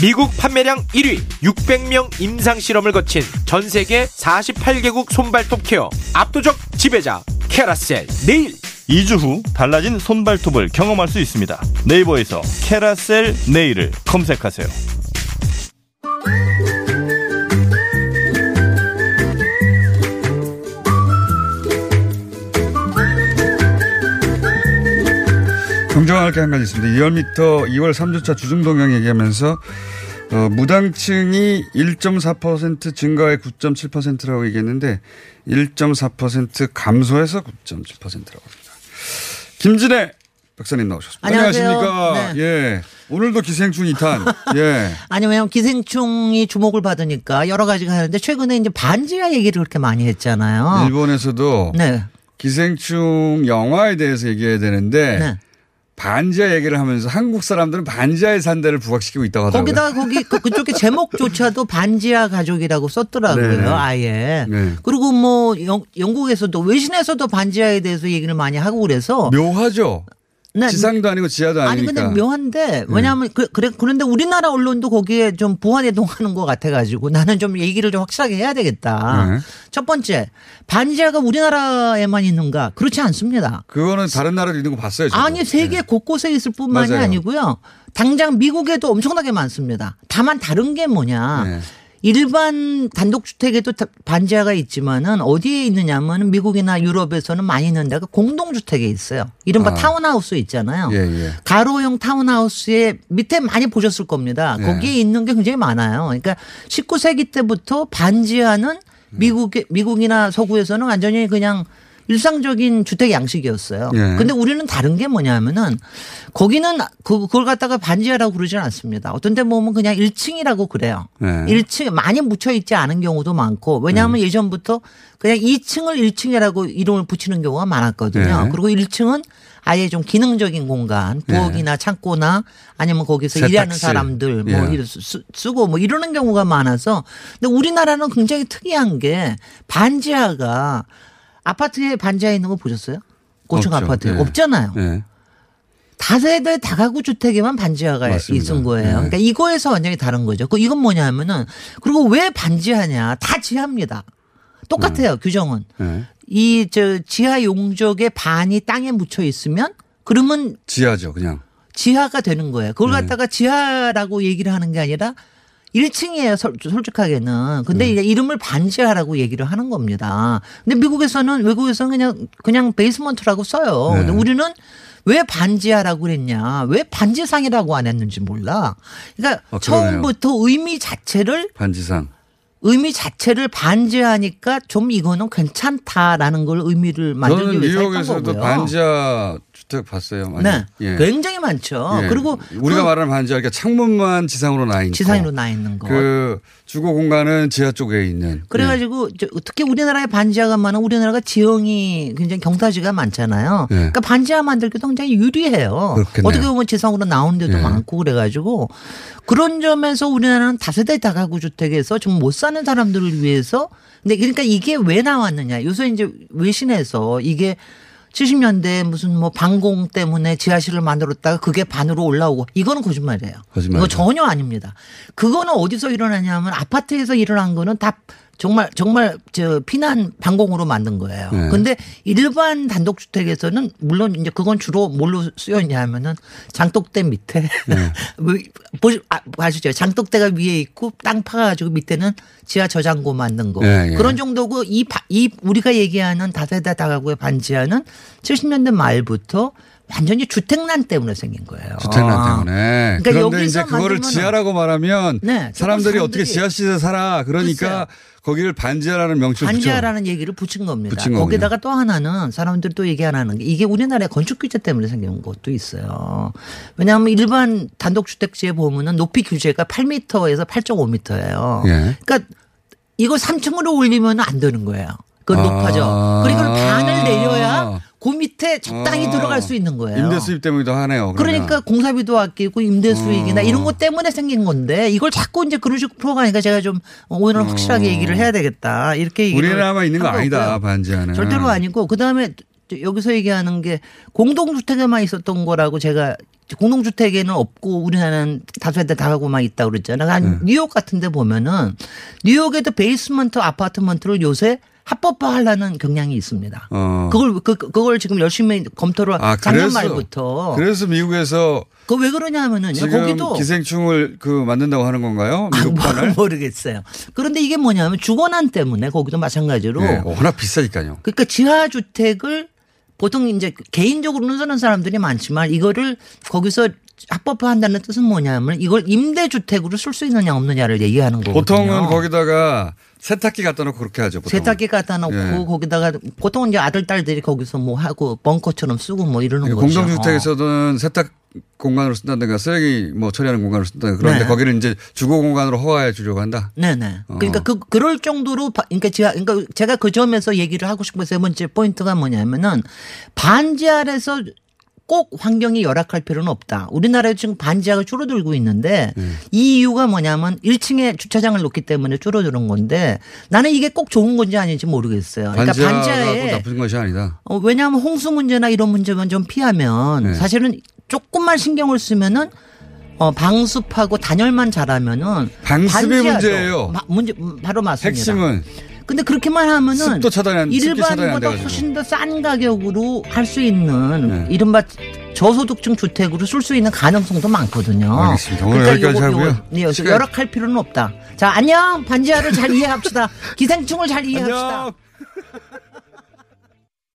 미국 판매량 1위 600명 임상 실험을 거친 전 세계 48개국 손발톱 care 압도적 지배자 캐라셀 네일 2주 후 달라진 손발톱을 경험할 수 있습니다. 네이버에서 캐라셀 네일을 검색하세요. 긍정할 게 한 가지 있습니다. 2월 미터 2월 3주차 주중 동향 얘기하면서 어, 무당층이 1.4% 증가해 9.7%라고 얘기했는데 1.4% 감소해서 9.7%라고 합니다. 김진애 박사님 나오셨습니다. 안녕하세요. 안녕하십니까? 네. 예. 오늘도 기생충 2탄. 예. 아니 왜냐면 기생충이 주목을 받으니까 여러 가지가 하는데 최근에 이제 반지하 얘기를 그렇게 많이 했잖아요. 일본에서도 네. 기생충 영화에 대해서 얘기해야 되는데 네. 반지하 얘기를 하면서 한국 사람들은 반지하의 산대를 부각시키고 있다고 하더라고요. 거기다가 거기 그, 그쪽에 제목조차도 반지하 가족이라고 썼더라고요. 네네. 아예. 네. 그리고 뭐 영, 영국에서도 외신에서도 반지하에 대해서 얘기를 많이 하고 그래서 묘하죠. 네. 지상도 아니고 지하도 아니 아니니까. 네. 근데 묘한데 왜냐하면 그, 그래 그런데 우리나라 언론도 거기에 좀 부안해동하는 것 같아가지고 나는 좀 얘기를 좀 확실하게 해야 되겠다. 네. 첫 번째 반지하가 우리나라에만 있는가? 그렇지 않습니다. 그거는 다른 나라도 있는 거 봤어요. 저도. 아니 세계 곳곳에 있을 뿐만이 맞아요. 아니고요. 당장 미국에도 엄청나게 많습니다. 다만 다른 게 뭐냐. 네. 일반 단독주택에도 다- 반지하가 있지만은 어디에 있느냐면 미국이나 유럽에서는 많이 있는 데가 공동주택에 있어요. 이른바 아. 타운하우스 있잖아요. 예, 예. 가로형 타운하우스의 밑에 많이 보셨을 겁니다. 네. 거기에 있는 게 굉장히 많아요. 그러니까 19세기 때부터 반지하는 미국 미국이나 서구에서는 완전히 그냥 일상적인 주택 양식이었어요. 예. 근데 우리는 다른 게 뭐냐면은 거기는 그- 그걸 갖다가 반지하라고 그러지는 않습니다. 어떤 데 보면 그냥 1층이라고 그래요. 네. 1층 많이 묻혀 있지 않은 경우도 많고 왜냐하면 예전부터 그냥 2층을 1층이라고 이름을 붙이는 경우가 많았거든요. 네. 그리고 1층은 아예 좀 기능적인 공간, 부엌이나 창고나 아니면 거기서 일하는 세탁실. 사람들 뭐 예. 쓰고 뭐 이러는 경우가 많아서 근데 우리나라는 굉장히 특이한 게 반지하가 아파트에 반지하 있는 거 보셨어요? 고층 없죠. 아파트에 예. 없잖아요. 예. 다세대 다가구 주택에만 반지하가 맞습니다. 있은 거예요. 네. 그러니까 이거에서 완전히 다른 거죠. 그 이건 뭐냐면은 그리고 왜 반지하냐? 다 지하입니다. 똑같아요. 규정은. 예. 이저 지하 용적의 반이 땅에 묻혀 있으면 그러면 지하죠, 그냥. 지하가 되는 거예요. 그걸 네. 갖다가 지하라고 얘기를 하는 게 아니라 1층이에요. 솔직하게는. 근데 네. 이제 이름을 반지하라고 얘기를 하는 겁니다. 근데 미국에서는 외국에서는 그냥 그냥 베이스먼트라고 써요. 네. 근데 우리는 왜 반지하라고 그랬냐? 왜 반지상이라고 안 했는지 몰라. 그러니까 아, 그러네요. 처음부터 의미 자체를 반지상. 의미 자체를 반지하니까 좀 이거는 괜찮다라는 걸 의미를 만들기 저는 위해서 했던 뉴욕에서도. 반지하 주택 봤어요. 많이. 네. 예. 굉장히 많죠. 예. 그리고 우리가 그 말하는 반지하 그러니까 창문만 지상으로 나 있고 지상으로 나 있는 거. 그 주거 공간은 지하 쪽에 있는. 그래 가지고 저 특히 우리나라에 반지하가 많은 우리나라가 지형이 굉장히 경사지가 많잖아요. 네. 그러니까 반지하 만들기도 굉장히 유리해요. 그렇겠네요. 어떻게 보면 지상으로 나온 데도 네. 많고 그래 가지고 그런 점에서 우리나라는 다세대 다가구 주택에서 좀 못 사는 사람들을 위해서 근데 그러니까 이게 왜 나왔느냐. 요새 이제 외신에서 이게 70년대 무슨 뭐 방공 때문에 지하실을 만들었다가 그게 반으로 올라오고 이거는 거짓말이에요. 거짓말이죠. 이거 전혀 아닙니다. 그거는 어디서 일어나냐면 아파트에서 일어난 거는 다 정말 정말 저 피난 방공으로 만든 거예요. 네. 근데 일반 단독 주택에서는 물론 이제 그건 주로 뭘로 쓰였냐면은 장독대 밑에 네. 왜, 보시 아, 아시죠? 장독대가 위에 있고 땅 파가지고 밑에는 지하 저장고 만든 거 네, 예. 그런 정도고 이, 바- 이 우리가 얘기하는 다세대 다가구의 반지하는 70년대 말부터 완전히 주택난 때문에 생긴 거예요. 주택난 아. 때문에. 그러니까 그런데 여기서 이제 그거를 지하라고 말하면 네, 사람들이 조금 어떻게 사람들이- 지하실에 살아. 그러니까 거기를 반지하라는 명칭을 붙여. 반지하라는 얘기를 붙인 겁니다. 붙인. 거기다가 또 하나는 사람들이 또 얘기 안 하는 게 이게 우리나라의 건축 규제 때문에 생긴 것도 있어요. 왜냐하면 일반 단독주택지에 보면은 높이 규제가 8m에서 8.5m예요. 예. 그러니까 이거 3층으로 올리면 안 되는 거예요. 그 아. 높아져. 그러니까 반을 내려야 그 밑에 적당히 아. 들어갈 수 있는 거예요. 임대 수입 때문이기도 하네요. 그러면. 그러니까 공사비도 아끼고 임대 수익이나 어. 이런 것 때문에 생긴 건데 이걸 자꾸 이제 그런 식으로 풀어가니까 제가 좀 오늘 확실하게 얘기를 해야 되겠다 이렇게 얘기를 어. 우리나라만 있는 거한 아니다. 반지하는. 절대로 아니고 그 다음에 여기서 얘기하는 게 공동주택에만 있었던 거라고 제가 공동주택에는 없고 우리나라는 다세대 다가구만 있다 고 그랬잖아요. 한 뉴욕 같은 데 보면은 뉴욕에도 베이스먼트 아파트먼트를 요새 합법화하려는 경향이 있습니다. 어. 그걸 그 그걸 지금 열심히 검토를 아, 작년 그래서- 말부터 그래서 미국에서 그 왜 그러냐면은 거기도 기생충을 그 만든다고 하는 건가요? 미국 아, 판을? 모르겠어요. 그런데 이게 뭐냐면 주거난 때문에 거기도 마찬가지로 네, 워낙 비싸니까요. 그러니까 지하 주택을 보통 이제 개인적으로는 쓰는 사람들이 많지만 이거를 거기서 합법화한다는 뜻은 뭐냐면 이걸 임대주택으로 쓸 수 있느냐 없느냐를 얘기하는 거거든요. 보통은 거기다가 세탁기 갖다 놓고 그렇게 하죠. 보통은. 세탁기 갖다 놓고 예. 거기다가 보통은 이제 아들 딸들이 거기서 뭐 하고 벙커처럼 쓰고 뭐 이러는 거죠. 공동주택에서는 세탁 공간으로 쓴다든가 쓰레기 뭐 처리하는 공간으로 쓴다든가 그런데 네. 거기를 이제 주거 공간으로 허가해 주려고 한다. 네네. 어. 그러니까 그 그럴 정도로 바- 그러니까 제가 그러니까 제가 그 점에서 얘기를 하고 싶은 세 번째 포인트가 뭐냐면은 반지 아래서 꼭 환경이 열악할 필요는 없다. 우리나라에 지금 반지하가 줄어들고 있는데 네. 이 이유가 뭐냐면 1층에 주차장을 놓기 때문에 줄어드는 건데 나는 이게 꼭 좋은 건지 아닌지 모르겠어요. 그러니까 반지하가 반지하에 꼭 나쁜 것이 아니다. 어, 왜냐하면 홍수 문제나 이런 문제만 좀 피하면 네. 사실은 조금만 신경을 쓰면은 어, 방습하고 단열만 잘하면은 방습이 문제예요. 마- 문제 음, 바로 맞습니다. 핵심은 근데 그렇게만 하면은 안 일반보다. 훨씬 더 싼 가격으로 할 수 있는 네. 이른바 저소득층 주택으로 쓸 수 있는 가능성도 많거든요. 알겠습니다. 오늘 여기까지 요거- 하고요. 네, 시간- 열악할 필요는 없다. 자, 안녕. 반지하를 잘 이해합시다. 기생충을 잘 이해합시다. 안녕.